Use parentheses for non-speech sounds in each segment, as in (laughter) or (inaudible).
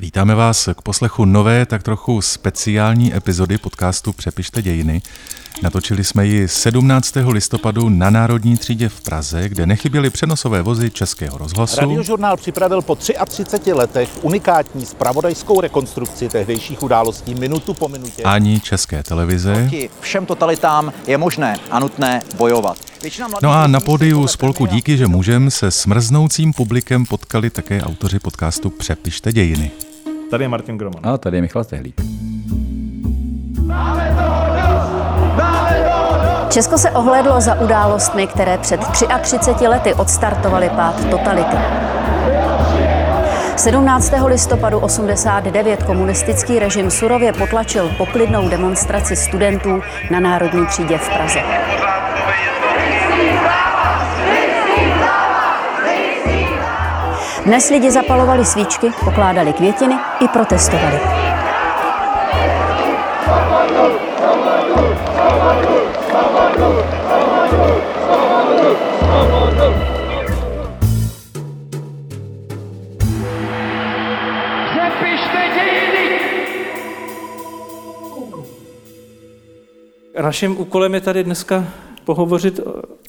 Vítáme vás k poslechu nové, tak trochu speciální epizody podcastu Přepište dějiny. Natočili jsme ji 17. listopadu na Národní třídě v Praze, kde nechyběly přenosové vozy Českého rozhlasu. Radiožurnál připravil po 33 letech unikátní spravodajskou rekonstrukci tehdejších událostí minutu po minutě. Ani České televize. Proti všem totalitám je možné a nutné bojovat. No a na pódiu spolku Díky, že můžem se smrznoucím publikem potkali také autoři podcastu Přepište dějiny. Tady je Martin Groman. A tady je Michal Stehlík. Česko se ohlédlo za událostmi, které před 33 lety odstartovaly pád totality. 17. listopadu 89 komunistický režim surově potlačil poklidnou demonstraci studentů na Národní třídě v Praze. Dnes lidi zapalovali svíčky, pokládali květiny i protestovali. Naším úkolem je tady dneska pohovořit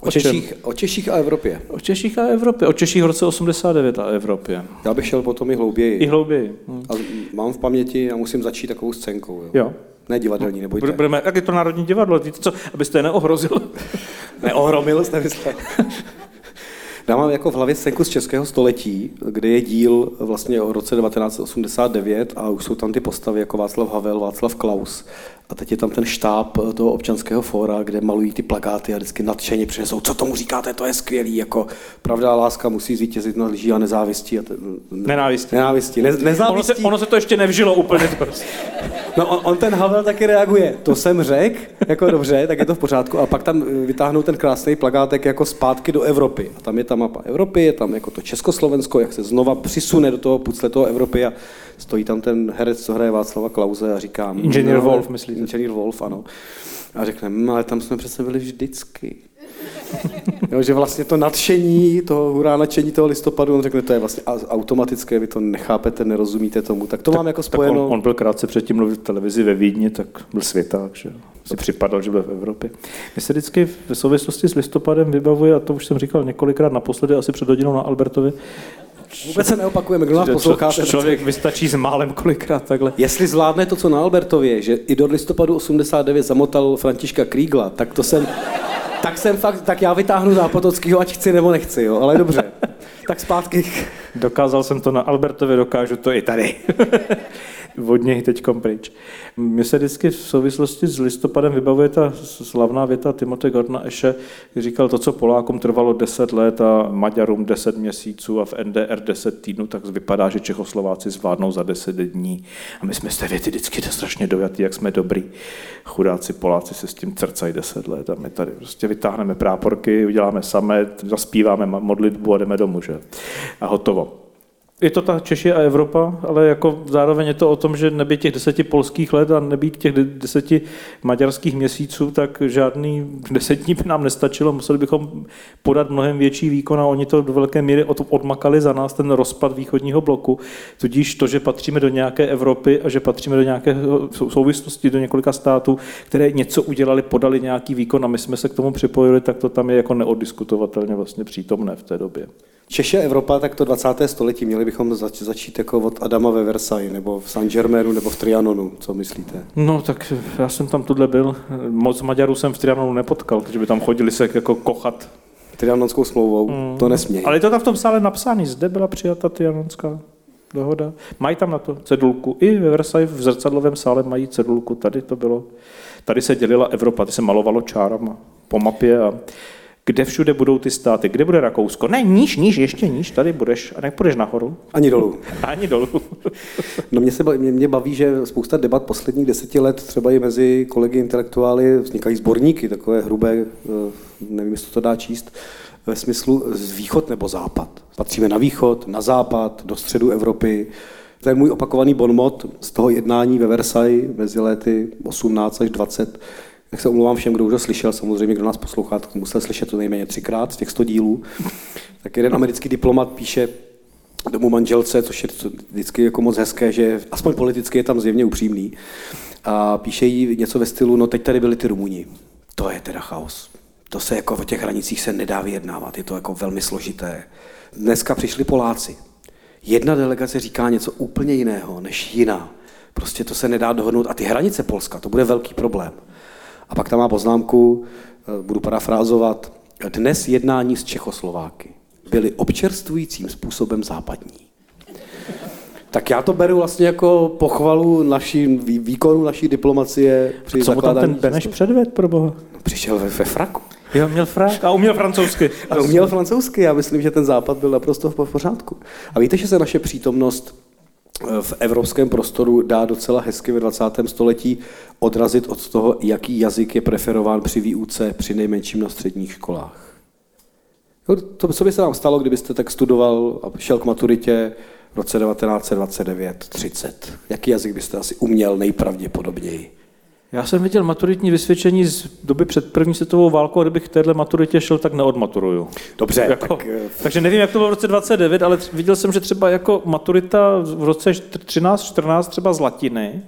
o, Češích, o Češích a Evropě. O Češích a Evropě. O Češích v roce 89 a Evropě. Já bych šel potom i hlouběji. I hlouběji. Hm. A mám v paměti a musím začít takovou scénkou. Jo. Jo. Ne divadelní, nebojte. Budeme, jak je to Národní divadlo, víte co, abyste je neohrozil. (laughs) Neohromil jste myslel. Já mám jako v hlavě scénku z českého století, kde je díl vlastně o roce 1989 a už jsou tam ty postavy jako Václav Havel, Václav Klaus. A teď je tam ten štáb toho občanského fóra, kde malují ty plakáty a vždycky nadšeně přinesou, co tomu říkáte, to je skvělý, jako pravda láska musí zvítězit na lží a nezávistí. A te, Nenávistí. Nenávistí. Ne, Ono se, nezávistí. ono se to ještě nevžilo úplně. No on, on ten Havel taky reaguje. To jsem řekl, jako dobře, tak je to v pořádku. A pak tam eh, vytáhnou ten krásný plakátek jako zpátky do Evropy. A tam je ta mapa Evropy, je tam jako to Československo, jak se znova přisune do toho pucle toho Evropy a stojí tam ten herec, co hraje Václava Klauze a říká... Inženýr no, Wolf, myslíte? Inženýr Wolf, ano. A řekne, "Hm, ale tam jsme přece byli vždycky. (laughs) Jo, že vlastně to nadšení, toho hurá nadšení toho listopadu, on řekne, to je vlastně automatické, vy to nechápete, nerozumíte tomu. Tak to mám jako Tak on, spojeno. on byl krátce předtím mluvil v televizi ve Vídni, tak byl světák, že si připadal, že byl v Evropě. Mně se vždycky v souvislosti s listopadem vybavuje, a to už jsem říkal několikrát naposledy, asi před hodinou na Albertovi, Vůbec se neopakujeme, kdo nás poslouchá. č- člověk vystačí s málem kolikrát takhle. Jestli zvládne to, co na Albertově, že i do listopadu 89 zamotal Františka Krígla, tak to jsem, tak jsem fakt, tak já vytáhnu Zápotockýho, ať chci nebo nechci, jo, ale dobře. Tak zpátky. Dokázal jsem to na Albertově, dokážu to i tady. (laughs) Od něj teď pryč. Mně se vždycky v souvislosti s listopadem vybavuje ta slavná věta Timothy Gordona Eše, který říkal, to, co Polákům trvalo 10 let a Maďarům 10 měsíců a v NDR 10 týdnů, tak vypadá, že Čechoslováci zvládnou za 10 dní. A my jsme z té věty vždycky strašně dojatí, jak jsme dobrý. Chudáci Poláci se s tím crcají 10 let a my tady prostě vytáhneme práporky, uděláme samé, zaspíváme modlitbu a jdeme domů, že? A hotovo. Je to ta Češi a Evropa, ale jako zároveň je to o tom, že nebýt těch deseti polských let a nebýt těch de- deseti maďarských měsíců, tak žádný deset dní by nám nestačilo. Museli bychom podat mnohem větší výkon a oni to do velké míry od- odmakali za nás, ten rozpad východního bloku. Tudíž to, že patříme do nějaké Evropy a že patříme do nějaké sou- souvislosti do několika států, které něco udělali, podali nějaký výkon a my jsme se k tomu připojili, tak to tam je jako neoddiskutovatelně vlastně přítomné v té době. Češi a Evropa, tak to 20. století, měli bychom zač- začít jako od Adama ve Versailles, nebo v Saint-Germainu, nebo v Trianonu, co myslíte? No, tak já jsem tam tuhle byl. Moc Maďarů jsem v Trianonu nepotkal, že by tam chodili se jako kochat. Trianonskou smlouvou, mm. to nesmějí. Ale je to tam v tom sále napsáno, zde byla přijata Trianonská dohoda. Mají tam na to cedulku. I ve Versailles v zrcadlovém sále mají cedulku. Tady to bylo. Tady se dělila Evropa, tady se malovalo čárama po mapě a kde všude budou ty státy, kde bude Rakousko. Ne, níž, níž, ještě níž, tady budeš a nepůjdeš nahoru. Ani dolů. (laughs) Ani dolů. No mě, se baví, mě, mě baví, že spousta debat posledních deseti let, třeba i mezi kolegy intelektuály, vznikají sborníky, takové hrubé, eh, nevím, jestli to dá číst, ve smyslu z východ nebo západ. Patříme na východ, na západ, do středu Evropy. To je můj opakovaný bonmot z toho jednání ve Versailles mezi lety 18 až 20. Tak se omlouvám všem, kdo už to slyšel, samozřejmě, kdo nás poslouchá, tak musel slyšet to nejméně třikrát z těch 100 dílů. Tak jeden americký diplomat píše, domů manželce, což je vždycky jako moc hezké, že aspoň politicky je tam zjevně upřímný. A píše jí něco ve stylu, no teď tady byli ty Rumuni. To je teda chaos. To se jako o těch hranicích se nedá vyjednávat, je to jako velmi složité. Dneska přišli Poláci. Jedna delegace říká něco úplně jiného než jiná. Prostě to se nedá dohodnout. A ty hranice Polska, to bude velký problém. A pak tam má poznámku, eh, budu parafrázovat, dnes jednání s Čechoslováky byly občerstvujícím způsobem západní. Tak já to beru vlastně jako pochvalu naší, výkonu naší diplomacie při Co mu tam ten Beneš předved, pro boha? No, přišel ve, ve fraku. Jo, měl frak a uměl francouzsky. A uměl francouzsky, já myslím, že ten západ byl naprosto v pořádku. A víte, že se naše přítomnost v evropském prostoru dá docela hezky ve 20. století odrazit od toho, jaký jazyk je preferován při výuce při nejmenším na středních školách. To, co by se vám stalo, kdybyste tak studoval a šel k maturitě v roce 1929-30? Jaký jazyk byste asi uměl nejpravděpodobněji? Já jsem viděl maturitní vysvědčení z doby před první světovou válkou a kdybych téhle maturitě šel, tak neodmaturuju. Dobře. Jako, tak... Eh, takže nevím, jak to bylo v roce 29, ale viděl jsem, že třeba jako maturita v roce 13-14 třeba z latiny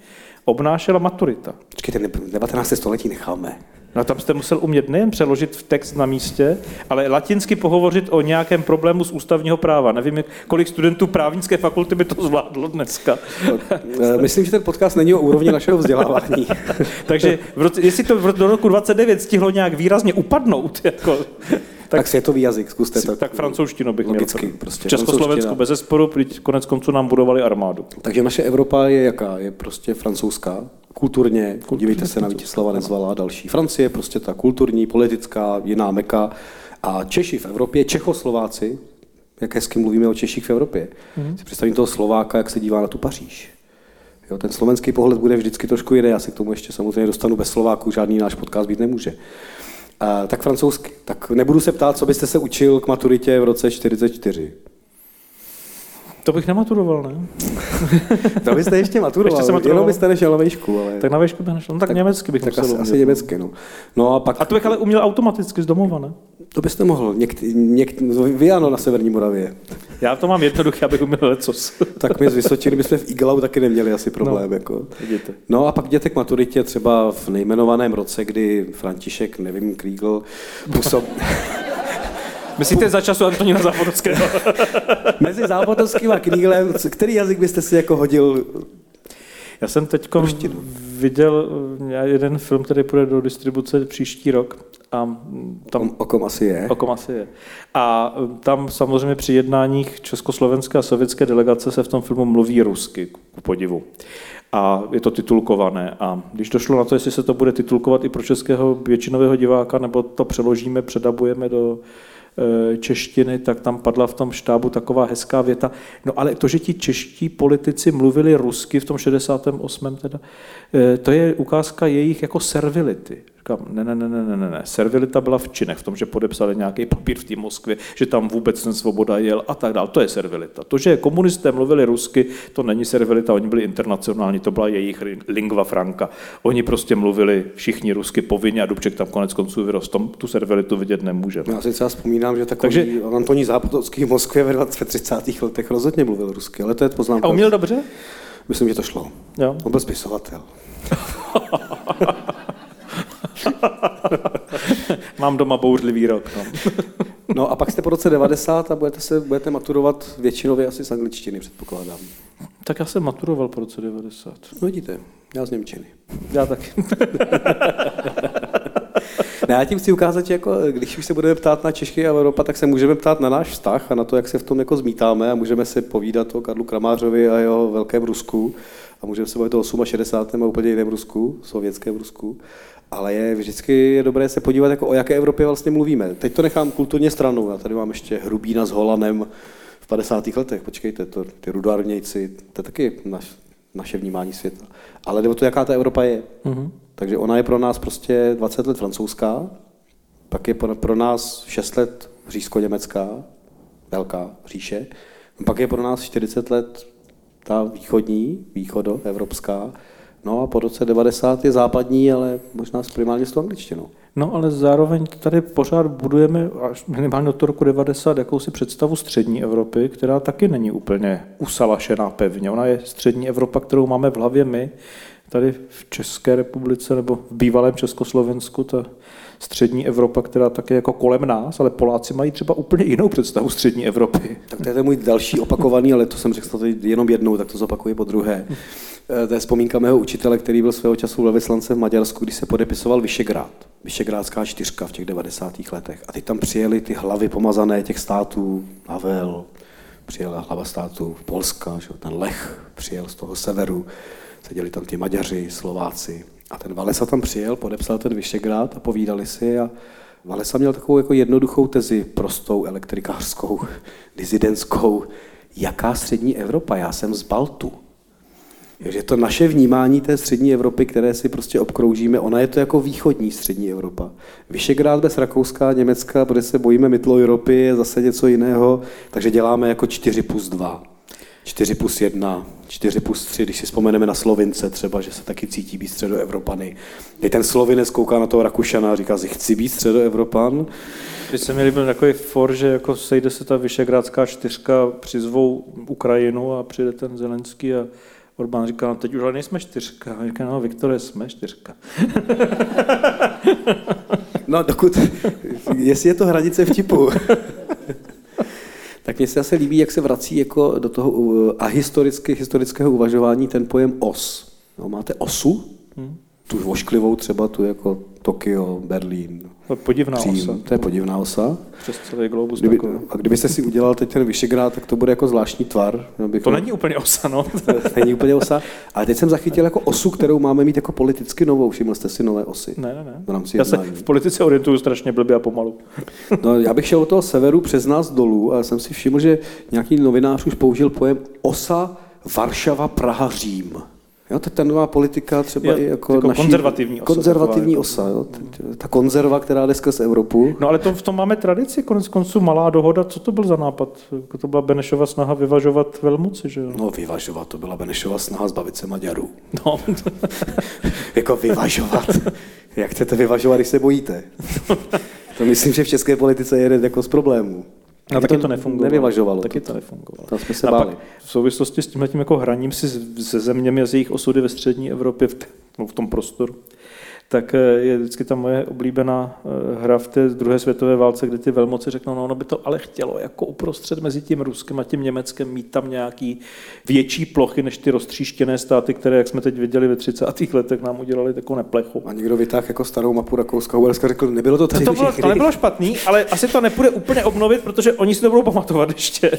obnášela maturita. Počkejte, 19. století necháme. No tam jste musel umět nejen přeložit v text na místě, ale latinsky pohovořit o nějakém problému z ústavního práva. Nevím, kolik studentů právnické fakulty by to zvládlo dneska. No, eh, myslím, že ten podcast není o úrovni našeho vzdělávání. (laughs) Takže v roce, jestli to do roku 29 stihlo nějak výrazně upadnout, jako, tak, tak světový jazyk, zkuste to. Tak francouzštinu bych logicky, měl. Prostě. Československu bez zesporu, konec konců nám budovali armádu. Takže naše Evropa je jaká? Je prostě francouzská, kulturně, kulturně dívejte se na Vítězslava Nezvala a další. Francie prostě ta kulturní, politická, jiná meka. A Češi v Evropě, Čechoslováci, jak hezky mluvíme o Češích v Evropě. Mm-hmm. Si představím toho Slováka, jak se dívá na tu Paříž. Jo, ten slovenský pohled bude vždycky trošku jiný, já se k tomu ještě samozřejmě dostanu bez Slováků, žádný náš podcast být nemůže. A, tak francouzsky. Tak nebudu se ptát, co byste se učil k maturitě v roce 44. To bych nematuroval, ne? (laughs) to byste ještě maturoval, ještě maturoval. jenom byste nešel na vejšku. Ale... Tak na vejšku bych nešel, no tak, tak německy bych tak asi, asi německy, no. no a, pak... a to bych ale uměl automaticky z domova, ne? To byste mohl, něk, něk, vy ano na Severní Moravě. Já to mám jednoduché, abych uměl lecos. (laughs) tak my z Vysočiny bychom v Iglau taky neměli asi problém. No, jako. Vidíte. no a pak jděte k maturitě třeba v nejmenovaném roce, kdy František, nevím, Krígl, působ... Myslíte za času Antonína Závodovského? (laughs) Mezi Závodovským a Kníglem, který jazyk byste si jako hodil? Já jsem teď viděl eh, jeden film, který půjde do distribuce příští rok. A tam, o kom asi je. O kom asi je. A eh, tam samozřejmě při jednáních československé a sovětské delegace se v tom filmu mluví rusky, ku podivu. A je to titulkované. A když došlo na to, jestli se to bude titulkovat i pro českého většinového diváka, nebo to přeložíme, předabujeme do češtiny, tak tam padla v tom štábu taková hezká věta. No ale to, že ti čeští politici mluvili rusky v tom 68. teda, eh, to je ukázka jejich jako servility. Říkám, ne, ne, ne, ne, ne, ne. Servilita byla v činech, v tom, že podepsali nějaký papír v té Moskvě, že tam vůbec ten svoboda jel a tak dále. To je servilita. To, že komunisté mluvili rusky, to není servilita, oni byli internacionální, to byla jejich lingva franca. Oni prostě mluvili všichni rusky povinně a Dubček tam konec konců vyrost. Tom tu servilitu vidět nemůže. Já si třeba vzpomínám, že takový Takže, Antoní Zápotovský v Moskvě ve 30. letech rozhodně mluvil rusky, ale to je poznámka. A uměl dobře? Myslím, že to šlo. Jo. On byl spisovatel. (laughs) (laughs) Mám doma bouřlivý rok. No. (laughs) no a pak jste po roce 90 a budete, se, budete maturovat většinově asi z angličtiny, předpokládám. Tak já jsem maturoval po roce 90. No vidíte, já z Němčiny. Já taky. (laughs) ne, já tím chci ukázat, že jako, když už se budeme ptát na Češky a Evropa, tak se můžeme ptát na náš vztah a na to, jak se v tom jako zmítáme a můžeme se povídat o Karlu Kramářovi a jeho velkém Rusku a můžeme se bavit o 68. a úplně jiném Rusku, sovětském Rusku ale je vždycky je dobré se podívat, jako o jaké Evropě vlastně mluvíme. Teď to nechám kulturně stranou. Já tady mám ještě Hrubína s Holanem v 50. letech. Počkejte, to, ty rudárnějci, to je taky naš, naše vnímání světa. Ale jde o to, jaká ta Evropa je. Mm-hmm. Takže ona je pro nás prostě 20 let francouzská, pak je pro nás 6 let říšsko-německá, velká říše, pak je pro nás 40 let ta východní, východoevropská, No a po roce 90 je západní, ale možná primárně s tou angličtinou. No ale zároveň tady pořád budujeme až minimálně od roku 90 jakousi představu střední Evropy, která taky není úplně usalašená pevně. Ona je střední Evropa, kterou máme v hlavě my, tady v České republice nebo v bývalém Československu, ta střední Evropa, která také jako kolem nás, ale Poláci mají třeba úplně jinou představu střední Evropy. Tak to je ten můj další opakovaný, ale to jsem řekl tady jenom jednou, tak to zopakuji po druhé. Eh, to je vzpomínka mého učitele, který byl svého času velvyslancem v Maďarsku, když se podepisoval Vyšegrád. Vyšegrádská čtyřka v těch 90. letech. A teď tam přijeli ty hlavy pomazané těch států, Havel, přijela hlava státu Polska, že? ten Lech přijel z toho severu, seděli tam ty Maďaři, Slováci. A ten Valesa tam přijel, podepsal ten Vyšegrád a povídali si a Valesa měl takovou jako jednoduchou tezi, prostou, elektrikářskou, dizidentskou. Jaká střední Evropa? Já jsem z Baltu. Takže to naše vnímání té střední Evropy, které si prostě obkroužíme, ona je to jako východní střední Evropa. Vyšegrád bez Rakouska, Německa, protože se bojíme mytlo Evropy, je zase něco jiného, takže děláme jako 4 plus 2. 4 plus 1, 4 plus 3, když si vzpomeneme na Slovince třeba, že se taky cítí být středoevropany. Teď ten Slovinec kouká na toho Rakušana a říká si, chci být středoevropan. Když se mi líbil takový for, že jako sejde se ta Vyšegrádská čtyřka, přizvou Ukrajinu a přijde ten Zelenský a Orbán říká, no teď už ale nejsme čtyřka. A říká, no Viktore, jsme čtyřka. no dokud, jestli je to hranice vtipu. tak mně se asi líbí, jak se vrací jako do toho a historicky, historického uvažování ten pojem os. No, máte osu, hmm. tu vošklivou třeba, tu jako Tokio, Berlín, podivná Přím, osa. To je podivná osa. Přes celý globus Kdyby, A kdybyste si udělal teď ten Vyšegrád, tak to bude jako zvláštní tvar. Bych (laughs) to není úplně osa, no. není úplně osa. Ale teď jsem zachytil jako osu, kterou máme mít jako politicky novou. Všiml jste si nové osy? Ne, ne, ne. Já jednání. se v politice orientuju strašně blbě a pomalu. no, já bych šel od toho severu přes nás dolů a jsem si všiml, že nějaký novinář už použil pojem osa Varšava, Praha, Řím. Jo, to je ta nová politika třeba jo, i jako, jako naší konzervativní osa. Konzervativní jako- osa, jo. Ta konzerva, která jde z Evropu. No ale to, v tom máme tradici, konec konců malá dohoda. Co to byl za nápad? Jako to byla Benešova snaha vyvažovat velmoci, že jo? No vyvažovat, to byla Benešova snaha zbavit se Maďarů. No. (laughs) jako vyvažovat. Jak chcete vyvažovat, když se bojíte? (laughs) to myslím, že v české politice je jeden jako z problémů. No, taky to, to nefungovalo. Nevyvažovalo. Taky to nefungovalo. To jsme se a báli. Pak v souvislosti s tím jako hraním si se zeměmi a z jejich osudy ve střední Evropě v, no, v tom prostoru, tak eh, je vždycky ta moje oblíbená eh, hra v té druhé světové válce, kde ty velmoci řeknou, no ono by to ale chtělo jako uprostřed mezi tím Ruskem a tím Německem mít tam nějaký větší plochy než ty roztříštěné státy, které, jak jsme teď viděli ve 30. letech, nám udělali takovou neplechu. A někdo vytáhl jako starou mapu Rakouska Uherska řekl, nebylo to tady. To, bylo, to nebylo špatný, ale asi to nepůjde úplně obnovit, protože oni si to budou pamatovat (laughs) ještě.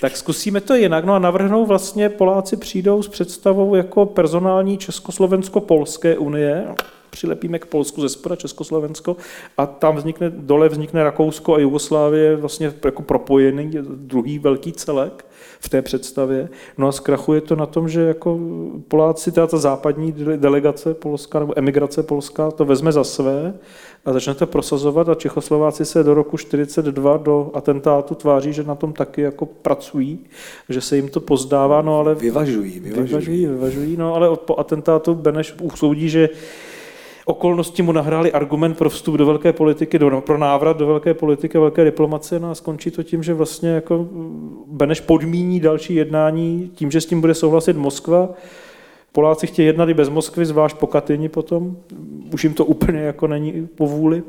tak zkusíme to jinak. No a navrhnou vlastně Poláci přijdou s představou jako personální Československo-Polské unie, přilepíme k Polsku ze spoda Československo a tam vznikne, dole vznikne Rakousko a Jugoslávie vlastně jako propojený druhý velký celek v té představě. No a zkrachuje to na tom, že jako Poláci, teda ta západní delegace polská nebo emigrace polská to vezme za své a začne to prosazovat a Čechoslováci se do roku 42 do atentátu tváří, že na tom taky jako pracují, že se jim to pozdává, no ale... Vyvažují, vyvažují. Vyvažují, vyvažují no ale po atentátu Beneš usoudí, že okolnosti mu nahráli argument pro vstup do velké politiky, do, pro návrat do velké politiky, velké diplomacie no a skončí to tím, že vlastně jako Beneš podmíní další jednání tím, že s tím bude souhlasit Moskva. Poláci chtějí jednat i bez Moskvy, zvlášť po Katyni potom. Už jim to úplně jako není po vůli.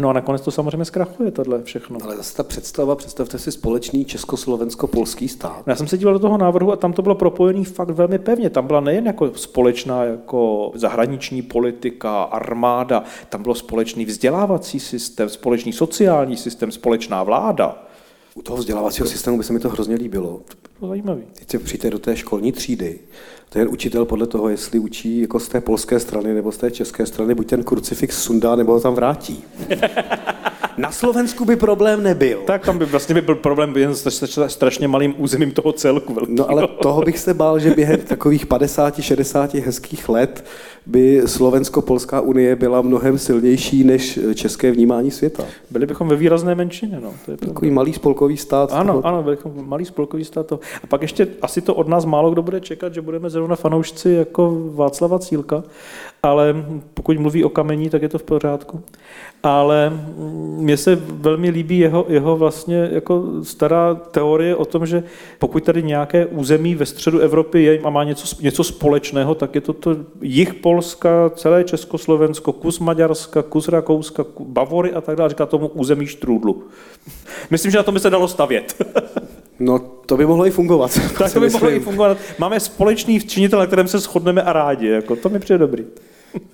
No a nakonec to samozřejmě zkrachuje tohle všechno. Ale zase ta představa, představte si společný československo-polský stát. Já jsem se díval do toho návrhu a tam to bylo propojené fakt velmi pevně. Tam byla nejen jako společná jako zahraniční politika, armáda, tam bylo společný vzdělávací systém, společný sociální systém, společná vláda. U toho vzdělávacího systému by se mi to hrozně líbilo. To zajímavý. Teď se přijďte do té školní třídy ten učitel podle toho, jestli učí jako z té polské strany nebo z té české strany, buď ten krucifix sundá, nebo ho tam vrátí. (laughs) Na Slovensku by problém nebyl. Tak tam by vlastně by byl problém jen s strašně malým územím toho celku. Velkýho. No ale toho bych se bál, že během takových 50-60 hezkých let by Slovensko-Polská unie byla mnohem silnější než české vnímání světa. Byli bychom ve výrazné menšině. No. To je Takový malý spolkový stát. Ano, toho... ano, byli malý spolkový stát. To. A pak ještě asi to od nás málo kdo bude čekat, že budeme zrovna fanoušci jako Václava Cílka, ale pokud mluví o kamení, tak je to v pořádku ale mně se velmi líbí jeho, jeho vlastně jako stará teorie o tom, že pokud tady nějaké území ve středu Evropy je a má něco, něco společného, tak je to, to jich Polska, celé Československo, kus Maďarska, kus Rakouska, Bavory a tak dále, říká tomu území štrůdlu. (laughs) Myslím, že na tom by se dalo stavět. (laughs) No, to by mohlo i fungovat. (laughs) Tak to by mohlo i fungovat. Máme společný činitel, na kterém se shodneme a rádi. Jako, to mi přijde dobrý.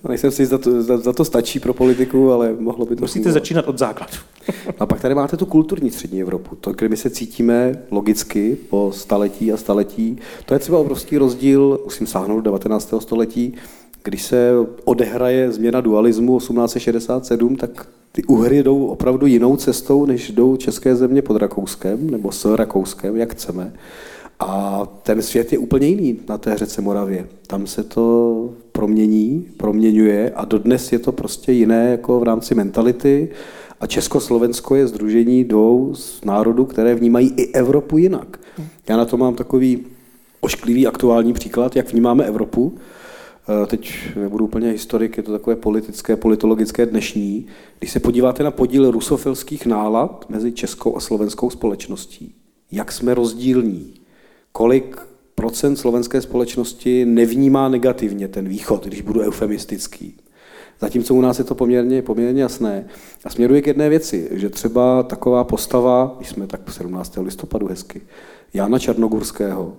Nejsem si, za to, za, za to stačí pro politiku, ale mohlo by to Musíte fungovat. začínat od základu. a pak tady máte tu kulturní střední Evropu, to, kde my se cítíme logicky po staletí a staletí. To je třeba obrovský rozdíl, musím sáhnout do 19. století, když se odehraje změna dualismu 1867, tak ty Uhry jdou opravdu jinou cestou, než jdou české země pod Rakouskem, nebo s Rakouskem, jak chceme. A ten svět je úplně jiný na té řece Moravě. Tam se to promění, proměňuje a dodnes je to prostě jiné jako v rámci mentality. A Československo je združení dvou z národů, které vnímají i Evropu jinak. Já na to mám takový ošklivý aktuální příklad, jak vnímáme Evropu. Eh, teď nebudu úplně historik, je to takové politické, politologické dnešní. Když se podíváte na podíl rusofilských nálad mezi českou a slovenskou společností, jak jsme rozdílní, kolik procent slovenské společnosti nevnímá negativně ten východ, když budu eufemistický. Zatímco u nás je to poměrně, poměrně jasné. A směruje k jedné věci, že třeba taková postava, jsme tak 17. listopadu hezky, Jana Černogurského,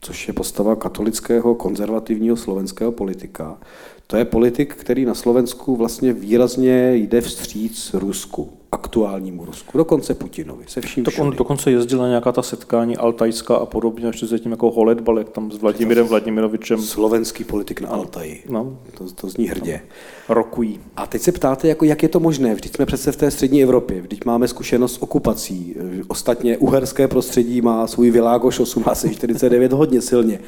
což je postava katolického konzervativního slovenského politika, to je politik, který na Slovensku vlastně výrazně jde vstříc Rusku aktuálnímu Rusku, dokonce Putinovi, se vším Tak on dokonce jezdil na nějaká ta setkání Altajská a podobně, až se tím jako holedbal, jak tam s Vladimirem Vladimirovičem. Slovenský politik na Altaji. No. To, to zní hrdě. Rokují. A teď se ptáte, jako jak je to možné? Vždyť jsme přece v té střední Evropě, vždyť máme zkušenost s okupací. Ostatně uherské prostředí má svůj Világoš 1849 hodně silně.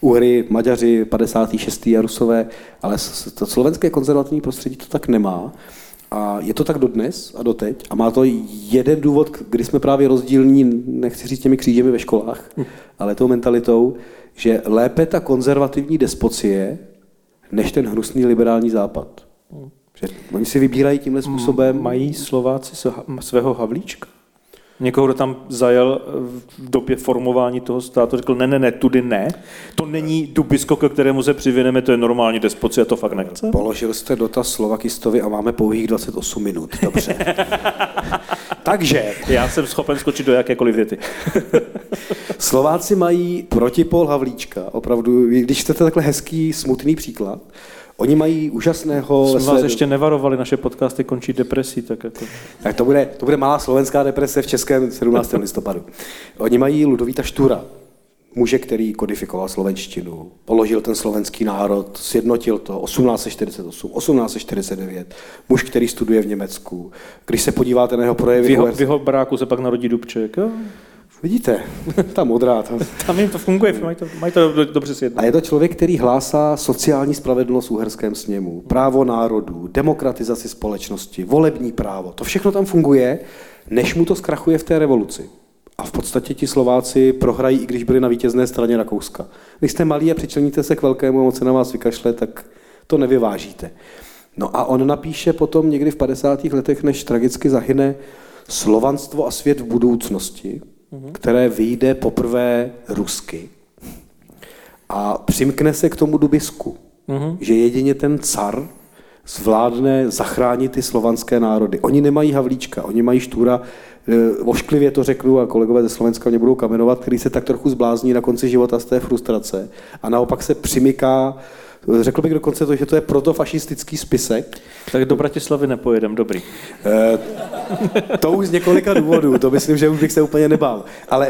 Uhry, Maďaři, 56. a Rusové, ale to slovenské konzervativní prostředí to tak nemá. A je to tak dodnes a doteď. A má to jeden důvod, kdy jsme právě rozdílní, nechci říct těmi křížemi ve školách, ale tou mentalitou, že lépe ta konzervativní despocie, než ten hnusný liberální západ. Hm. Že oni si vybírají tímhle způsobem. Mají Slováci svého Havlíčka? Někoho, kdo tam zajel v době formování toho státu, řekl, ne, ne, ne, tudy ne. To není dubisko, ke kterému se přivineme, to je normální despocie, to fakt nechce. Položil jste dotaz Slovakistovi a máme pouhých 28 minut. Dobře. (laughs) Takže. Já jsem schopen skočit do jakékoliv věty. (laughs) Slováci mají protipol Havlíčka. Opravdu, když chcete takhle hezký, smutný příklad, Oni mají úžasného... Jsme vás ještě nevarovali, naše podcasty končí depresí. Tak, jako... tak to, bude, to bude malá slovenská deprese v českém 17. (laughs) listopadu. Oni mají Ludovíta Štura, muže, který kodifikoval slovenštinu, položil ten slovenský národ, sjednotil to 1848, 1849, muž, který studuje v Německu. Když se podíváte na jeho projevy... V jeho, v jeho baráku se pak narodí Dubček. Jo? Vidíte, (laughs) ta modrá. Ta... Tam jim to funguje, mají to, mají to dobře světlo. A je to člověk, který hlásá sociální spravedlnost v uherském sněmu, právo národů, demokratizaci společnosti, volební právo. To všechno tam funguje, než mu to zkrachuje v té revoluci. A v podstatě ti Slováci prohrají, i když byli na vítězné straně Rakouska. Když jste malí a přičleníte se k velkému a moc se na vás vykašle, tak to nevyvážíte. No a on napíše potom někdy v 50. letech, než tragicky zahyne, Slovanstvo a svět v budoucnosti, které vyjde poprvé rusky a přimkne se k tomu dubisku, mm-hmm. že jedině ten car zvládne zachránit ty slovanské národy. Oni nemají Havlíčka, oni mají Štůra, e, ošklivě to řeknu a kolegové ze Slovenska mě budou kamenovat, který se tak trochu zblázní na konci života z té frustrace a naopak se přimyká Řekl bych dokonce to, že to je protofašistický spisek. Tak do Bratislavy nepojedem, dobrý. E, to už z několika důvodů, to myslím, že už bych se úplně nebál. Ale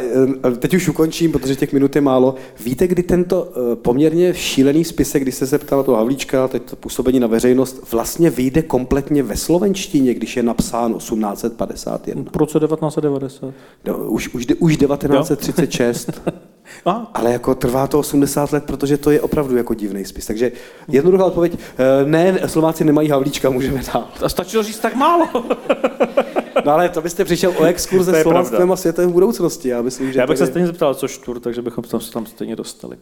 e, teď už ukončím, protože těch minut je málo. Víte, kdy tento e, poměrně šílený spisek, když jste se ptal toho Havlíčka, teď to působení na veřejnost, vlastně vyjde kompletně ve slovenštině, když je napsán 1851? Proč 1990? No, už, už, už 1936. (laughs) A? Ale jako trvá to 80 let, protože to je opravdu jako divný spis. Takže jednoduchá odpověď, ne, Slováci nemají Havlíčka, můžeme dál. A stačilo říct tak málo. (laughs) no ale to byste přišel o exkurze (laughs) slovanstvem a světem v budoucnosti. Já, myslím, že já bych se je... stejně zeptal, co štur, takže bychom tam se tam stejně dostali.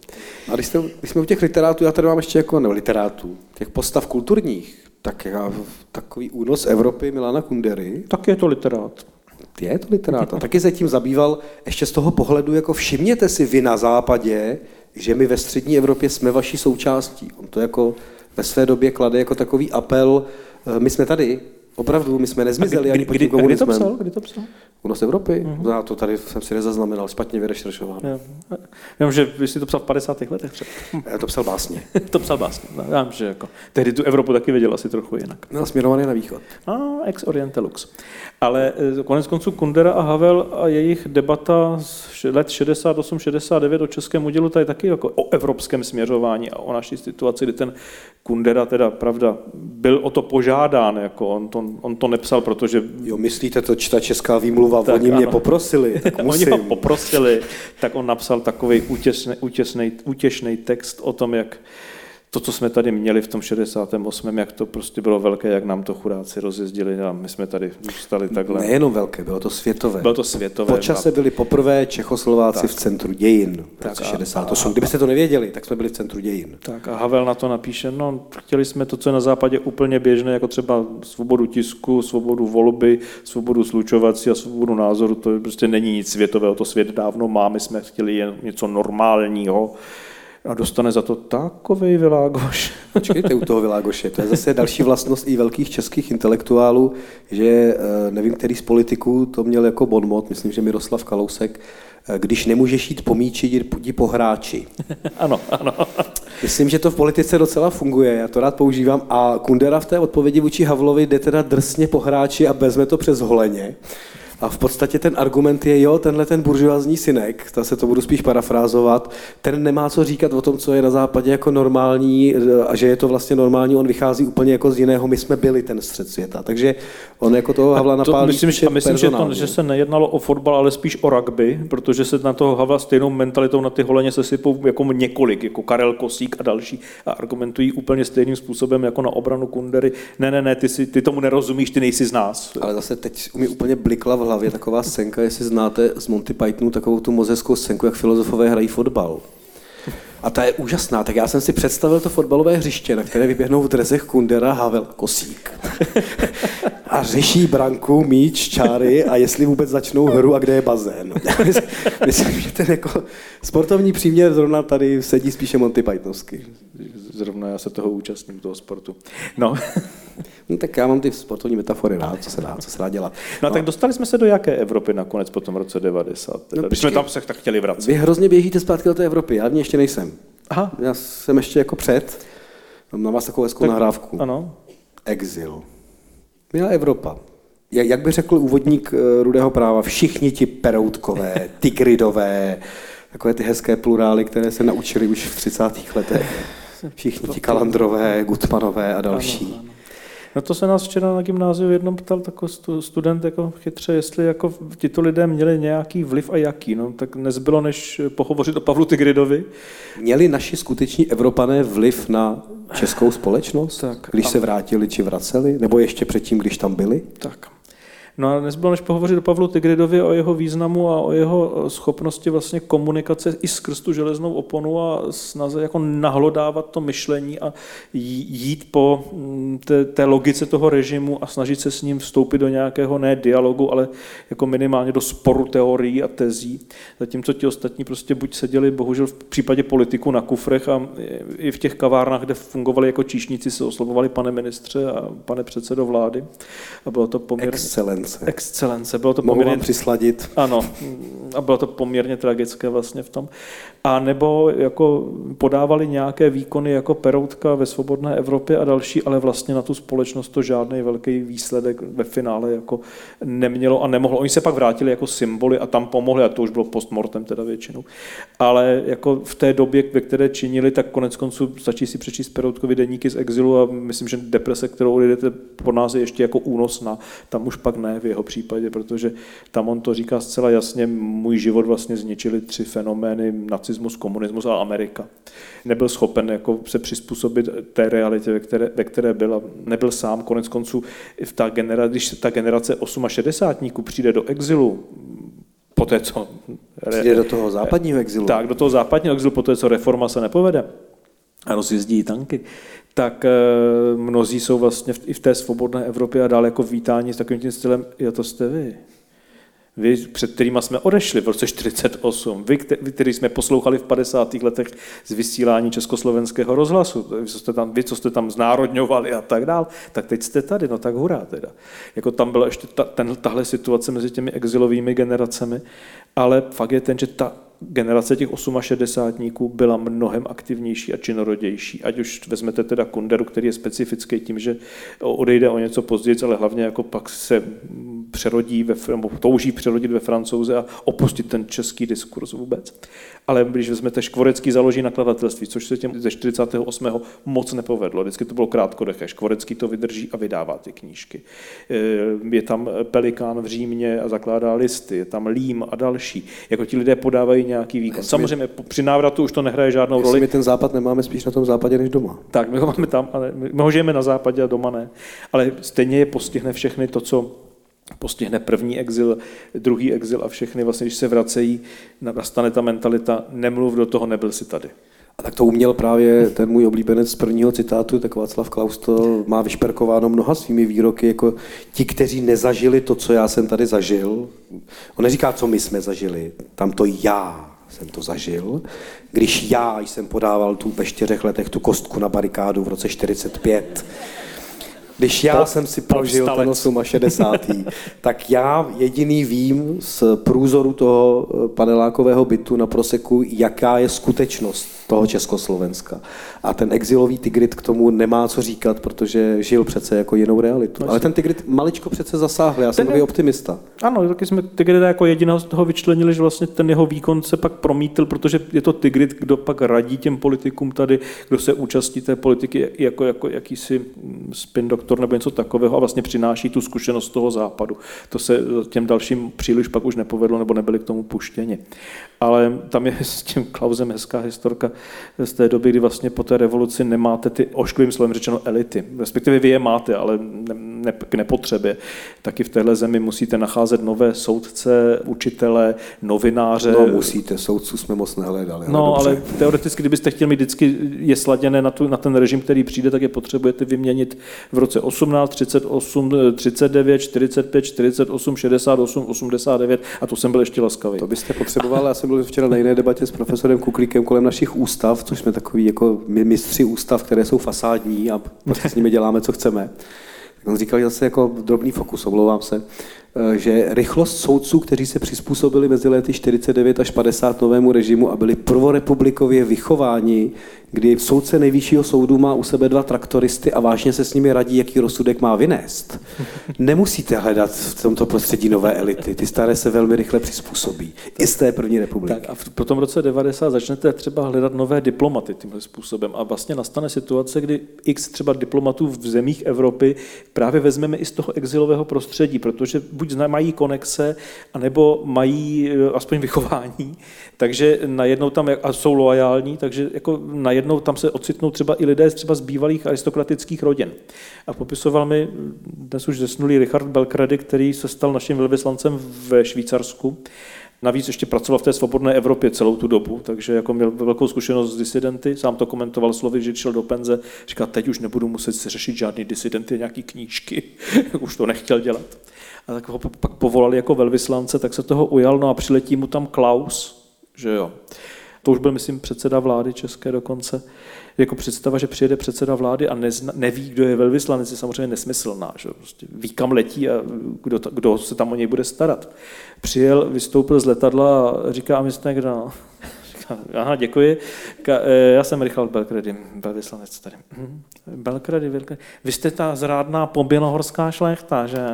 A když, jste, když jsme u těch literátů, já tady mám ještě jako, nebo literátů, těch postav kulturních, tak já, takový únos Evropy Milana Kundery. Tak je to literát je to literát. A taky se tím zabýval ještě z toho pohledu, jako všimněte si vy na západě, že my ve střední Evropě jsme vaší součástí. On to jako ve své době klade jako takový apel, eh, my jsme tady, Opravdu, my jsme nezmizeli ani pod tím komunismem. Kdy to psal? Kdy to psal? Únos Evropy? Mm-hmm. Já to tady jsem si nezaznamenal, špatně vyrešeršoval. Já vím, že vy jsi to psal v 50. letech třeba. Já to psal básně. (laughs) to psal básně. No, já vím, že jako, tehdy tu Evropu taky viděl asi trochu jinak. No, směrovaný na východ. No, ex oriente lux. Ale eh, konec konců Kundera a Havel a jejich debata z let 68-69 o českém udělu, tady taky jako o evropském směřování a o naší situaci, kdy ten Kundera teda, pravda, byl o to požádán, jako on to, on to nepsal, protože... Jo, myslíte to čta česká výmluva, tak, oni mě ano. poprosili, tak (laughs) Oni ho poprosili, tak on napsal takový útěsný, útěšný text o tom, jak to, co jsme tady měli v tom 68., jak to prostě bylo velké, jak nám to chudáci rozjezdili a my jsme tady zůstali takhle. Nejenom velké, bylo to světové. Bylo to světové. Po čase byli poprvé Čechoslováci tak. v centru dějin v roce 68. Kdybyste to nevěděli, tak jsme byli v centru dějin. Tak a Havel na to napíše, no chtěli jsme to, co je na západě úplně běžné, jako třeba svobodu tisku, svobodu volby, svobodu slučovací a svobodu názoru, to prostě není nic světového, to svět dávno má, my jsme chtěli jen něco normálního a dostane za to takový Világoš. (laughs) Počkejte u toho Világoše, to je zase další vlastnost i velkých českých intelektuálů, že eh, nevím, který z politiků to měl jako bonmot, myslím, že Miroslav Kalousek, eh, když nemůžeš jít po míči, jdi po hráči. (laughs) ano, ano. Myslím, že to v politice docela funguje, já to rád používám a Kundera v té odpovědi vůči Havlovi jde teda drsně po hráči a vezme to přes holeně. A v podstatě ten argument je, jo, tenhle ten buržoazní synek, ta se to budu spíš parafrázovat, ten nemá co říkat o tom, co je na západě jako normální a že je to vlastně normální, on vychází úplně jako z jiného, my jsme byli ten střed světa. Takže on jako toho Havla napálí myslím, že, myslím že, to, že se nejednalo o fotbal, ale spíš o rugby, protože se na toho Havla stejnou mentalitou na ty holeně se sypou jako několik, jako Karel Kosík a další a argumentují úplně stejným způsobem jako na obranu Kundery. Ne, ne, ne, ty, si, ty tomu nerozumíš, ty nejsi z nás. Ale zase teď mi úplně blikla v hlavě taková scénka, jestli znáte z Monty Pythonu takovou tu mozeckou scénku, jak filozofové hrají fotbal. A ta je úžasná. Tak já jsem si představil to fotbalové hřiště, na které vyběhnou v drezech Kundera, Havel, Kosík. A řeší branku, míč, čáry a jestli vůbec začnou hru a kde je bazén. (laughs) Myslím, že ten jako sportovní příměr zrovna tady sedí spíše Monty Pythonsky. Zrovna já se toho účastním, toho sportu. No. (laughs) No, tak já mám ty sportovní metafory rád, co se dá, co se dá dělat. No, no tak dostali jsme se do jaké Evropy nakonec po tom roce 90? No, Když jsme tam se tak chtěli vracet. Vy hrozně běžíte zpátky do té Evropy, já v ní ještě nejsem. Aha. Já jsem ještě jako před. Mám na vás takovou hezkou tak, nahrávku. Ano. Exil. Měla Evropa. Jak by řekl úvodník eh, Rudého práva, všichni ti peroutkové, (laughs) tigridové, takové ty hezké plurály, které se naučili už v 30. letech. (laughs) Všichni ti kalandrové, gutmanové a další. Ano, ano. No to se nás včera na gymnáziu jednom ptal takový student jako chytře, jestli jako tito lidé měli nějaký vliv a jaký. No, tak nezbylo, než pohovořit o Pavlu Tigridovi. Měli naši skuteční Evropané vliv na českou společnost, tak, když se vrátili či vraceli, nebo ještě předtím, když tam byli? Tak. No a nezbylo než pohovořit o Pavlu Tigridovi, o jeho významu a o jeho schopnosti vlastně komunikace i skrz tu železnou oponu a snaze jako nahlodávat to myšlení a jít po mm, té, té logice toho režimu a snažit se s ním vstoupit do nějakého ne dialogu, ale jako minimálně do sporu teorií a tezí. Zatímco ti ostatní prostě buď seděli, bohužel v případě politiku na kufrech a i v těch kavárnách, kde fungovali jako číšníci, se oslovovali pane ministře a pane předsedo vlády. A bylo to poměrně... Excellent excelence. Excelence. Bylo to Mohu poměrně... vám přisladit. Ano, a bylo to poměrně tragické vlastně v tom. A nebo jako podávali nějaké výkony jako Peroutka ve Svobodné Evropě a další, ale vlastně na tu společnost to žádný velký výsledek ve finále jako nemělo a nemohlo. Oni se pak vrátili jako symboly a tam pomohli, a to už bylo postmortem teda většinou. Ale jako v té době, ve které činili, tak konec konců stačí si přečíst Peroutkovi deníky z exilu a myslím, že deprese, kterou lidete po nás je ještě jako únosná. Tam už pak ne v jeho případě, protože tam on to říká zcela jasně, můj život vlastně zničili tři fenomény, nacismus, komunismus a Amerika. Nebyl schopen jako se přizpůsobit té realitě, ve které, ve které byl a nebyl sám. Konec konců, v ta genera, když ta generace 68 přijde do exilu, po té, co... Přijde do toho západního exilu. Tak, do toho západního exilu, po té, co reforma se nepovede a rozjezdí tanky, tak e, mnozí jsou vlastně i v té svobodné Evropě a dále jako vítáni s takovým tím stylem, jo, to jste vy. Vy, před kterými jsme odešli v roce 48, vy, vy, který jsme poslouchali v 50. letech z vysílání československého rozhlasu, vy, co jste tam, vy, co jste tam znárodňovali a tak dál, tak teď jste tady, no tak hurá teda. Jako tam byla ještě ta, ten, tahle situace mezi těmi exilovými generacemi, ale fakt je ten, že ta generace těch 68 byla mnohem aktivnější a činorodější. Ať už vezmete teda Kunderu, který je specifický tím, že odejde o něco později, ale hlavně jako pak se přerodí, ve, nebo touží přerodit ve francouze a opustit ten český diskurs vůbec. Ale když vezmete Škvorecký založí nakladatelství, což se těm ze 48. moc nepovedlo. Vždycky to bylo krátkodeché. Škvorecký to vydrží a vydává ty knížky. Je tam Pelikán v Římě a zakládá listy, je tam Lím a další. Jako ti lidé podávají nějaký výkon. Samozřejmě při návratu už to nehraje žádnou roli. My ten západ nemáme spíš na tom západě než doma. Tak, my ho máme tam, ale my ho žijeme na západě a doma ne. Ale stejně je postihne všechny to, co postihne první exil, druhý exil a všechny vlastně, když se vracejí, nastane ta mentalita, nemluv do toho, nebyl si tady. A tak to uměl právě ten můj oblíbenec z prvního citátu, tak Václav Klaus to má vyšperkováno mnoha svými výroky, jako ti, kteří nezažili to, co já jsem tady zažil. On neříká, co my jsme zažili, tam to já jsem to zažil. Když já jsem podával tu ve čtyřech letech tu kostku na barikádu v roce 45, když já po, jsem si prožil ten 68. (laughs) tak já jediný vím z průzoru toho eh, panelákového bytu na Proseku, jaká je skutečnost toho Československa. A ten exilový Tigrit k tomu nemá co říkat, protože žil přece jako jinou realitu. No, Ale ten Tigrit maličko přece zasáhl, já jsem takový optimista. Ano, taky jsme Tigrita jako jediného z toho vyčlenili, že vlastně ten jeho výkon se pak promítl, protože je to Tigrit, kdo pak radí těm politikům tady, kdo se účastní té politiky jako, jako jakýsi spin doktor nebo něco takového a vlastně přináší tu zkušenost toho západu. To se těm dalším příliš pak už nepovedlo nebo nebyli k tomu puštěni. Ale tam je (laughs) s tím Klausem hezká historka z té doby, kdy vlastně po té revoluci nemáte ty ošklivým slovem řečeno elity. Respektive vy je máte, ale ne, k nepotřebě. Taky v téhle zemi musíte nacházet nové soudce, učitele, novináře. No musíte, soudců jsme moc nehledali. No, ale, ale teoreticky, kdybyste chtěli mít vždycky je sladěné na, tu, na ten režim, který přijde, tak je potřebujete vyměnit v roce 18, 38, 39, 45, 48, 68, 89 a to jsem byl ještě laskavý. To byste potřeboval, já jsem byl včera na jiné debatě s profesorem Kuklíkem kolem našich ústav, což jsme takový jako mistři ústav, které jsou fasádní a prostě s nimi děláme, co chceme. Tak on říkal zase jako drobný fokus, omlouvám se, Eh, že rychlost soudců, kteří se přizpůsobili mezi lety 49 až 50 novému režimu a byli prvorepublikově vychováni, kdy soudce nejvyššího soudu má u sebe dva traktoristy a vážně se s nimi radí, jaký rozsudek má vynést. (laughs) Nemusíte hledat v tomto prostředí nové elity. Ty staré se velmi rychle přizpůsobí. I z té první republiky. Tak a v, po tom roce 90 začnete třeba hledat nové diplomaty tímhle způsobem. A vlastně nastane situace, kdy x třeba diplomatů v zemích Evropy právě vezmeme i z toho exilového prostředí, protože buď mají konexe, anebo mají eh, aspoň vychování, takže najednou tam a jsou loajální, takže jako najednou tam se ocitnou třeba i lidé třeba z bývalých aristokratických rodin. A popisoval mi dnes už zesnulý Richard Belkredy, který se stal naším velvyslancem ve Švýcarsku. Navíc ještě pracoval v té svobodné Evropě celou tu dobu, takže jako měl velkou zkušenost s disidenty, sám to komentoval slovy, že šel do penze, říkal, teď už nebudu muset se řešit žádný disidenty, nějaký knížky, (laughs) už to nechtěl dělat. A tak ho pak povolali jako velvyslance, tak se toho ujal, no a přiletí mu tam Klaus, že jo. To už byl, myslím, předseda vlády české dokonce. Jako představa, že přijede předseda vlády a nezna, neví, kdo je velvyslanec, je samozřejmě nesmyslná. Že? Prostě ví, kam letí a kdo, kdo se tam o něj bude starat. Přijel, vystoupil z letadla a říká, my kde, no. (laughs) Aha, děkuji. Já jsem Richard Belkredy, velvyslanec tady. Mhm. Belkredy, Belkredy. Vy jste ta zrádná pobělohorská šlechta, že?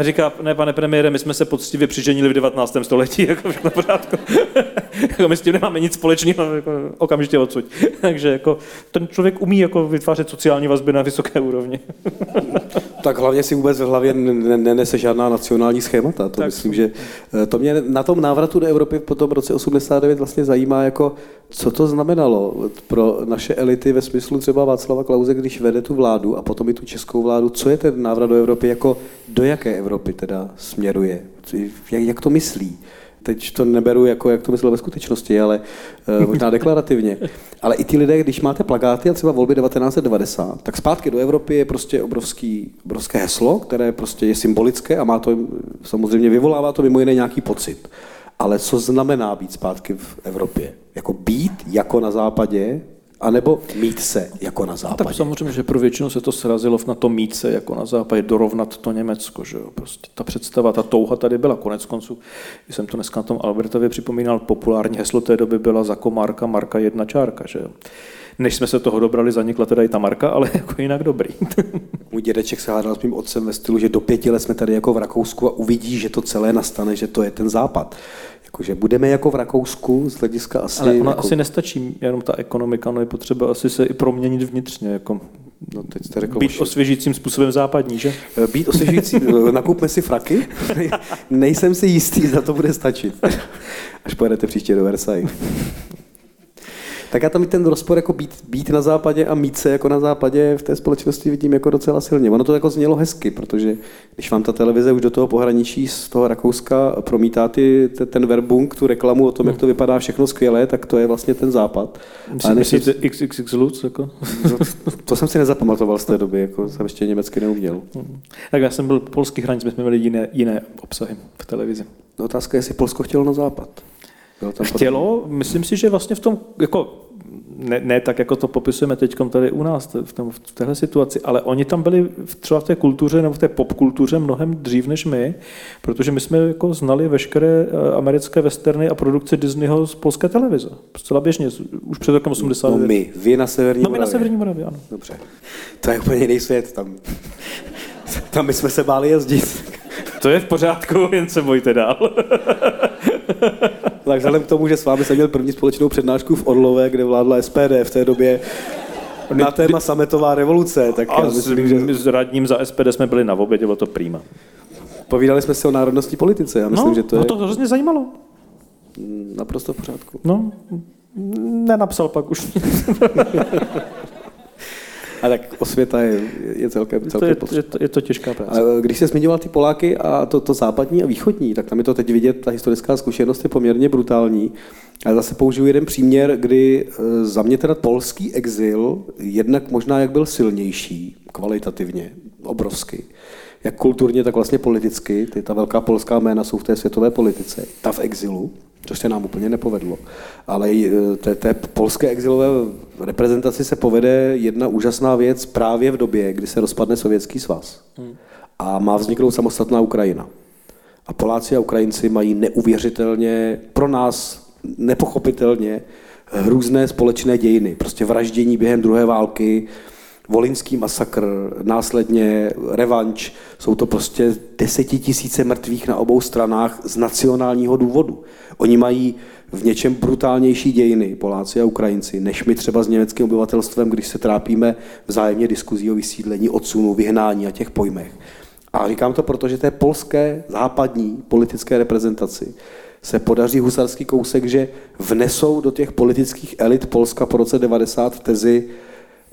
Říká, ne, pane premiére, my jsme se poctivě přiženili v 19. století, (laughs) jako všechno pořádku. (laughs) jako my s tím nemáme nic společného, jako okamžitě odsud. (laughs) Takže jako, ten člověk umí jako vytvářet sociální vazby na vysoké úrovni. tak hlavně si vůbec v hlavě nenese žádná nacionální schémata. To tak. myslím, že eh, to mě na tom návratu do Evropy po tom roce 89 vlastně zajímá, jako, co to znamenalo pro naše elity ve smyslu třeba Václava Klauze, když vede tu vládu a potom i tu českou vládu, co je ten návrat do Evropy, jako do jaké Evropy teda směruje, jak, to myslí. Teď to neberu jako, jak to myslel ve skutečnosti, ale uh, možná deklarativně. Ale i ty lidé, když máte plagáty a třeba volby 1990, tak zpátky do Evropy je prostě obrovský, obrovské heslo, které prostě je symbolické a má to, samozřejmě vyvolává to mimo jiné nějaký pocit. Ale co znamená být zpátky v Evropě? Jako být jako na západě, anebo mít se jako na západě. No, tak samozřejmě, že pro většinu se to srazilo na to mít se jako na západě, dorovnat to Německo. Že jo? Prostě ta představa, ta touha tady byla. Konec konců, když jsem to dneska na tom Albertově připomínal, populární heslo té doby byla za komárka Marka jedna čárka. Že jo? Než jsme se toho dobrali, zanikla teda i ta marka, ale (laughs) jako jinak dobrý. (laughs) Můj dědeček se hádal s mým otcem ve stylu, že do pěti let jsme tady jako v Rakousku a uvidí, že to celé nastane, že to je ten západ. Jakože budeme jako v Rakousku z hlediska asi... Ale ona jako... asi nestačí jenom ta ekonomika, no je potřeba asi se i proměnit vnitřně, jako No, teď jste řekl, být už... osvěžícím způsobem západní, že? Eh, být osvěžící, (laughs) eh, nakupme si fraky, nejsem si jistý, za to bude stačit, až pojedete příště do Versailles tak já tam i ten rozpor jako být, být na západě a mít se jako na západě v té společnosti vidím jako docela silně. Ono to jako znělo hezky, protože když vám ta televize už do toho pohraničí z toho Rakouska promítá ty, ten verbung, tu reklamu o tom, jak to vypadá všechno skvěle, tak to je vlastně ten západ. Myslíte, myslíte XXX Lutz? Jako? To, to, jsem si nezapamatoval z té doby, jako jsem ještě německy neuměl. Hmm. Tak já jsem byl polský hranic, my jsme měli jiné, jiné obsahy v televizi. No, otázka je, jestli Polsko chtělo na západ. Chtělo, myslím si, že vlastně v tom, jako ne, ne tak, jako to popisujeme teď tady u nás, v, tom, v téhle situaci, ale oni tam byli v, třeba v té kultuře nebo v té popkultuře mnohem dřív než my, protože my jsme jako znali veškeré eh, americké westerny a produkce Disneyho z polské televize. Zcela běžně, už před rokem 80. No my, vy na Severní No my na Severní Moravě, ano. Dobře. To je úplně jiný svět tam. Tam my jsme se báli jezdit. To je v pořádku, jen se bojte dál. (laughs) (laughs) tak vzhledem k tomu, že s vámi jsem měl první společnou přednášku v Orlové, kde vládla SPD v té době, na téma sametová revoluce. Tak a já myslím, že... s radním za SPD jsme byli na obědě, bylo to prýma. Povídali jsme si o národnostní politice. Já myslím, no, že to, no je... to hrozně zajímalo. Naprosto v pořádku. No, nenapsal pak už. (laughs) A tak osvěta je, je celkem, celkem je, to, je, to, je to těžká práce. A když se zmiňoval ty Poláky a to, to západní a východní, tak tam je to teď vidět, ta historická zkušenost je poměrně brutální. A zase použiju jeden příměr, kdy e, za mě teda polský exil, jednak možná jak byl silnější, kvalitativně, obrovský, jak kulturně, tak vlastně politicky. Ty, ta velká polská jména jsou v té světové politice, ta v exilu což se nám úplně nepovedlo. Ale e, té, té polské exilové reprezentaci se povede jedna úžasná věc právě v době, kdy se rozpadne Sovětský svaz a má vzniknout samostatná Ukrajina. A Poláci a Ukrajinci mají neuvěřitelně, pro nás nepochopitelně, hrůzné společné dějiny. Prostě vraždění během druhé války, Volinský masakr, následně revanč, jsou to prostě desetitisíce mrtvých na obou stranách z nacionálního důvodu. Oni mají v něčem brutálnější dějiny, Poláci a Ukrajinci, než my třeba s německým obyvatelstvem, když se trápíme vzájemně diskuzí o vysídlení, odsunu, vyhnání a těch pojmech. A říkám to proto, že té polské západní politické reprezentaci se podaří husarský kousek, že vnesou do těch politických elit Polska po roce 90 tezi,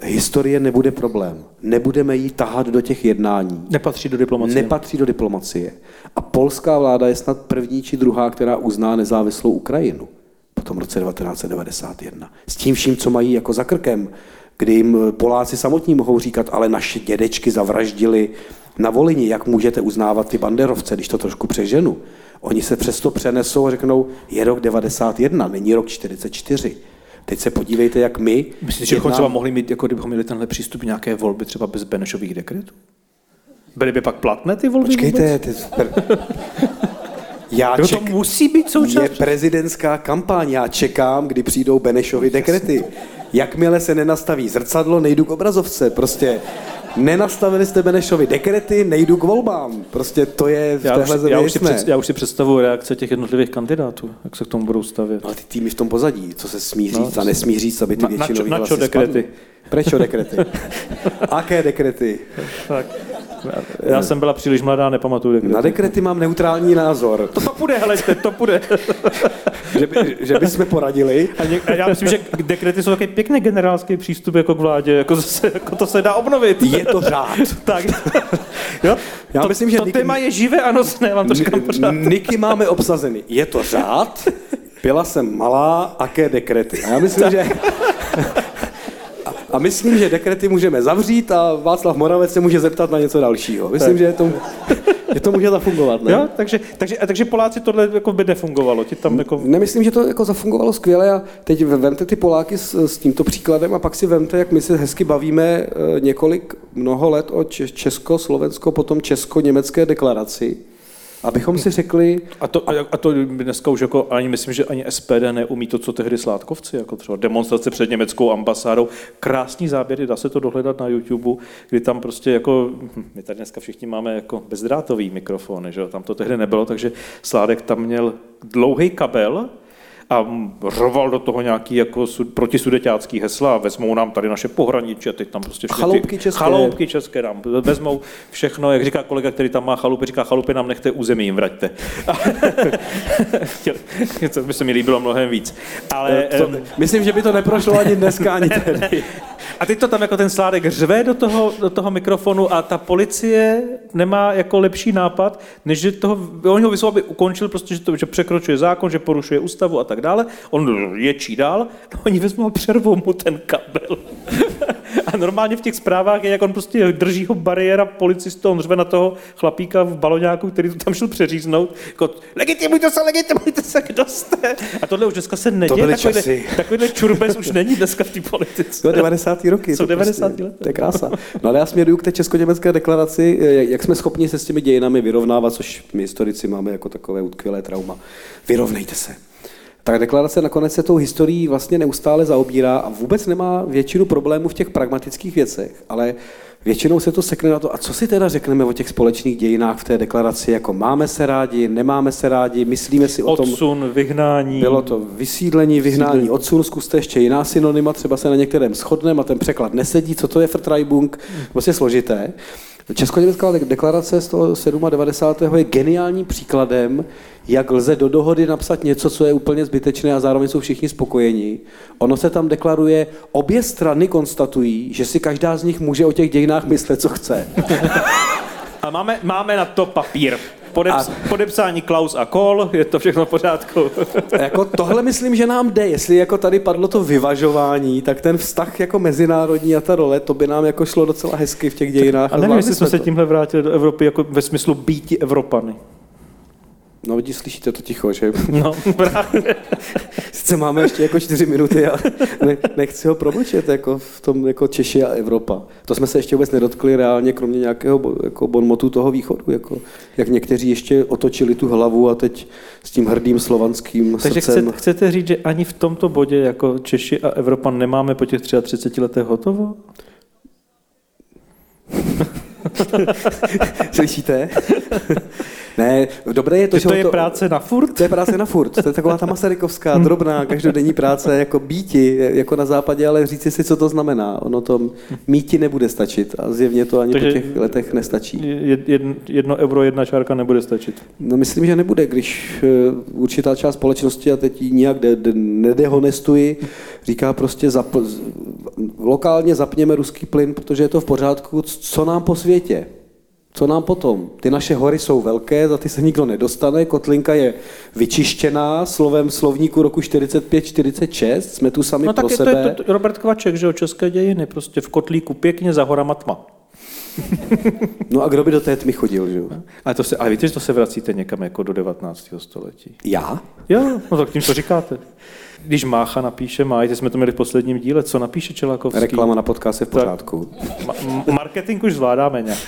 historie nebude problém. Nebudeme jí tahat do těch jednání. Nepatří do diplomacie. Nepatří do diplomacie. A polská vláda je snad první či druhá, která uzná nezávislou Ukrajinu po tom roce 1991. S tím vším, co mají jako za krkem, kdy jim Poláci samotní mohou říkat, ale naše dědečky zavraždili na Volini, jak můžete uznávat ty banderovce, když to trošku přeženu. Oni se přesto přenesou a řeknou, je rok 91, není rok 44. Teď se podívejte, jak my... Myslíte, že bychom třeba mohli mít, jako kdybychom měli tenhle přístup nějaké volby třeba bez Benešových dekretů? Byly by pak platné ty volby Počkejte, ty, já ček... to musí být součást. Je prezidentská kampaň, já čekám, kdy přijdou Benešovy dekrety. Jakmile se nenastaví zrcadlo, nejdu k obrazovce. Prostě nenastavili jste Benešovi dekrety, nejdu k volbám. Prostě to je v já téhle už, já už, si před, já už si představuji reakce těch jednotlivých kandidátů, jak se k tomu budou stavět. Ale ty týmy v tom pozadí, co se smí no, říct no, a nesmí říct, aby ty většinový na, na čo dekrety? Prečo dekrety? (laughs) Aké dekrety? tak. Já jsem byla příliš mladá, nepamatuju dekrety. Na dekrety mám neutrální názor. To, to půjde, hele, to půjde. (laughs) že, by, že bychom poradili. A, ně, a já myslím, že dekrety jsou takový pěkný generálský přístup jako k vládě, jako, zase, jako to se dá obnovit. Je to řád. (laughs) tak. Jo? Já to, myslím, že to Niky, téma je živé a nosné, vám to říkám pořád. Niky máme obsazeny. Je to řád, byla jsem malá, aké dekrety. A já myslím, že (laughs) a myslím, že dekrety můžeme zavřít a Václav Moravec se může zeptat na něco dalšího. Myslím, tak. že to, (laughs) že to může zafungovat. Ne? Jo, takže, takže, a takže Poláci tohle jako by nefungovalo. Ti tam jako... Nemyslím, že to jako zafungovalo skvěle a teď vemte ty Poláky s, s tímto příkladem a pak si vemte, jak my se hezky bavíme eh, několik, mnoho let o Česko, Slovensko, potom Česko-německé deklaraci Abychom si řekli... A to, a, a to dneska už jako ani myslím, že ani SPD neumí to, co tehdy Sládkovci, jako třeba demonstrace před německou ambasádou. Krásný záběry, dá se to dohledat na YouTube, kdy tam prostě jako, hm, my tady dneska všichni máme jako bezdrátový mikrofony, že tam to tehdy nebylo, takže Sládek tam měl dlouhý kabel, a rval do toho nějaký jako protisudeťácký hesla a vezmou nám tady naše pohraničí a teď tam prostě všechny chaloupky ty české. chaloupky české nám vezmou všechno, jak říká kolega, který tam má chalupy, říká chalupy nám nechte území jim vraťte. (laughs) to by se mi líbilo mnohem víc. Ale, to, um, myslím, že by to neprošlo ani dneska, ani (laughs) tehdy. A teď to tam jako ten sládek řve do toho, do toho mikrofonu a ta policie nemá jako lepší nápad, než že toho, oni ho vyslovili, aby ukončil, prostě, že, to, že překročuje zákon, že porušuje ústavu a tak dále, on ječí dál, no (laughs) oni vezmou a přervou mu ten kabel. (laughs) a normálně v těch zprávách je, jak on prostě drží ho bariéra policistů, on řve na toho chlapíka v baloňáku, který to tam šel přeříznout, jako legitimujte se, legitimujte se, kdo jste. A tohle už dneska se neděje, takovýhle, takovýhle čurbes už není dneska v té politice. To 90. roky. Jsou 90. Prostě, let. To je krása. No ale já směruju k té česko-německé deklaraci, jak jsme schopni se s těmi dějinami vyrovnávat, což my historici máme jako takové utkvělé trauma. Vyrovnejte se. Ta deklarace nakonec se tou historií vlastně neustále zaobírá a vůbec nemá většinu problémů v těch pragmatických věcech, ale většinou se to sekne na to, a co si teda řekneme o těch společných dějinách v té deklaraci, jako máme se rádi, nemáme se rádi, myslíme si o tom... Odsun, vyhnání. Bylo to vysídlení, vyhnání, vysídlení. odsun, zkuste ještě jiná synonyma, třeba se na některém shodneme a ten překlad nesedí, co to je Vertreibung, prostě složité. Česko-německá deklarace z toho 97. je geniálním příkladem, jak lze do dohody napsat něco, co je úplně zbytečné a zároveň jsou všichni spokojeni. Ono se tam deklaruje, obě strany konstatují, že si každá z nich může o těch dějinách myslet, co chce. (laughs) A máme, máme na to papír. Podeps, a... Podepsání Klaus a Kohl, je to všechno v pořádku. jako tohle myslím, že nám jde. Jestli jako tady padlo to vyvažování, tak ten vztah jako mezinárodní a ta role, to by nám jako šlo docela hezky v těch dějinách. A nevím, jestli jsme to. se tímhle vrátili do Evropy jako ve smyslu býti Evropany. No vidíš, slyšíte to ticho, že? No, (laughs) právě. Sice máme ještě jako čtyři minuty a ne, nechci ho promlčet jako v tom jako Češi a Evropa. To jsme se ještě vůbec nedotkli reálně, kromě nějakého jako bonmotu toho východu, jako, jak někteří ještě otočili tu hlavu a teď s tím hrdým slovanským Takže srdcem. Chcete, chcete říct, že ani v tomto bodě jako Češi a Evropa nemáme po těch 33 letech hotovo? (laughs) Slyšíte? (laughs) ne, dobré je to, že to je to, práce na furt? To je práce na furt. To je taková ta masarykovská, drobná, každodenní práce, jako býti, jako na západě, ale říci si, co to znamená. Ono to míti nebude stačit a zjevně to ani Takže po těch letech nestačí. Jedno, jedno euro, jedna čárka nebude stačit? No myslím, že nebude, když eh, určitá část společnosti, a teď ji nijak de, de, nedehonestuji, říká prostě zap, lokálně zapněme ruský plyn, protože je to v pořádku, co nám po světě. Co nám potom? Ty naše hory jsou velké, za ty se nikdo nedostane, kotlinka je vyčištěná slovem slovníku roku 45-46, jsme tu sami no, pro tak sebe. To je to, Robert Kvaček, že jo, české dějiny, prostě v kotlíku pěkně za horama tma. No a kdo by do té tmy chodil, že jo? Ale, to se, ale víte, že to se vracíte někam jako do 19. století. Já? Jo, no tak tím to říkáte. Když Mácha napíše, májte, jsme to měli v posledním díle, co napíše Čelakovský? Reklama na podcast je v pořádku. Ma- marketing už zvládáme nějak.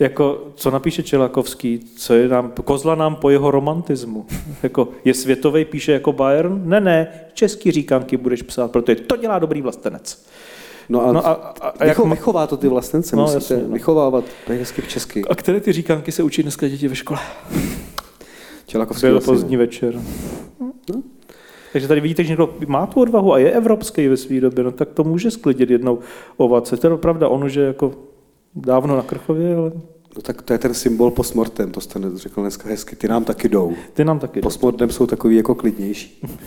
Jako, co napíše Čelakovský, co je nám, kozla nám po jeho romantismu. Jako, je světový, píše jako Bayern? Ne, ne, český říkanky budeš psát, protože to dělá dobrý vlastenec. No a, No a- a- a jak ma- vychová to ty vlastence, No, musíte jasně, no. vychovávat, to je hezky česky. A které ty říkanky se učí dneska děti ve škole? Čelakovský Byl vlastně pozdní večer. Takže tady vidíte, že někdo má tu odvahu a je evropský ve své době, no tak to může sklidit jednou ovace. To je pravda, on už je jako dávno na Krchově, ale No tak to je ten symbol postmortem, to jste řekl dneska hezky, ty nám taky jdou. ty nám taky. Postmortem jsou takový jako klidnější. (laughs)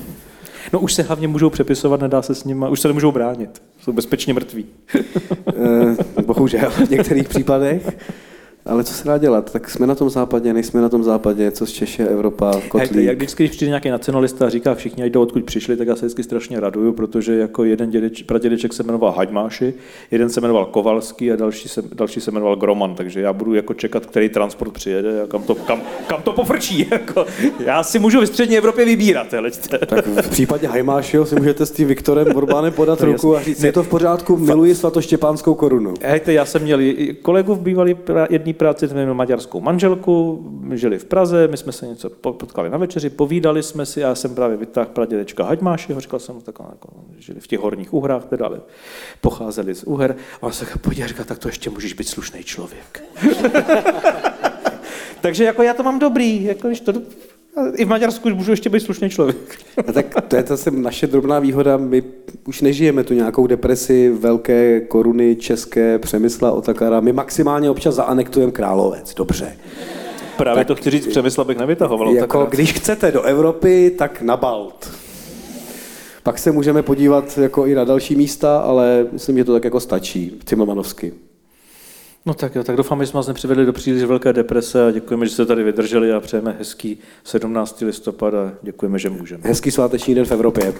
No už se hlavně můžou přepisovat, nedá se s nimi, už se nemůžou bránit. Jsou bezpečně mrtví. Eh, Bohužel v některých případech. Ale co se dá dělat? Tak jsme na tom západě, nejsme na tom západě, co z Češe, Evropa, Hej, kotlík. jak vždycky, když přijde nějaký nacionalista a říká všichni, ať jdou odkud přišli, tak já se vždycky strašně raduju, protože jako jeden dědeč, pradědeček se jmenoval Haďmáši, jeden se jmenoval Kovalský a další se, další se jmenoval Groman, takže já budu jako čekat, který transport přijede a kam to, kam, kam to pofrčí. (laughs) Jako. Já si můžu ve střední Evropě vybírat. Heleďte. Tak v případě Hajmášeho si můžete s tím Viktorem Orbánem podat (laughs) To ruku a říct, je to v pořádku, miluji svatoštěpánskou korunu. Hejte, já jsem měl i kolegu v bývalý pra, jedné práci, jsme měli maďarskou manželku, žili v Praze, my jsme se něco po- potkali na večeři, povídali jsme si, já jsem právě vytáhl pradědečka Haďmášeho, říkal jsem mu tak, jako, žili v těch horních Uhrách, teda, ale pocházeli z Uher, a on se podíval říkal, tak to ještě můžeš být slušný člověk. (laughs) Takže jako já to mám dobrý, jako když to, i v Maďarsku můžu ještě být slušný člověk. A tak to je zase naše drobná výhoda, my už nežijeme tu nějakou depresi velké koruny české Přemysla Otakara, my maximálně občas zaanektujeme Královec, dobře. Právě to chci říct, Přemysl bych nevytahoval. Jako, tak když chcete do Evropy, tak na Balt. Pak se můžeme podívat jako i na další místa, ale myslím, že to tak jako stačí, Cimrmanovsky. No tak jo, tak doufám, že jsme vás nepřivedli do příliš velké deprese a děkujeme, že jste tady vydrželi a přejeme hezký 17. listopad a děkujeme, že můžeme. Hezký sváteční den v Evropě.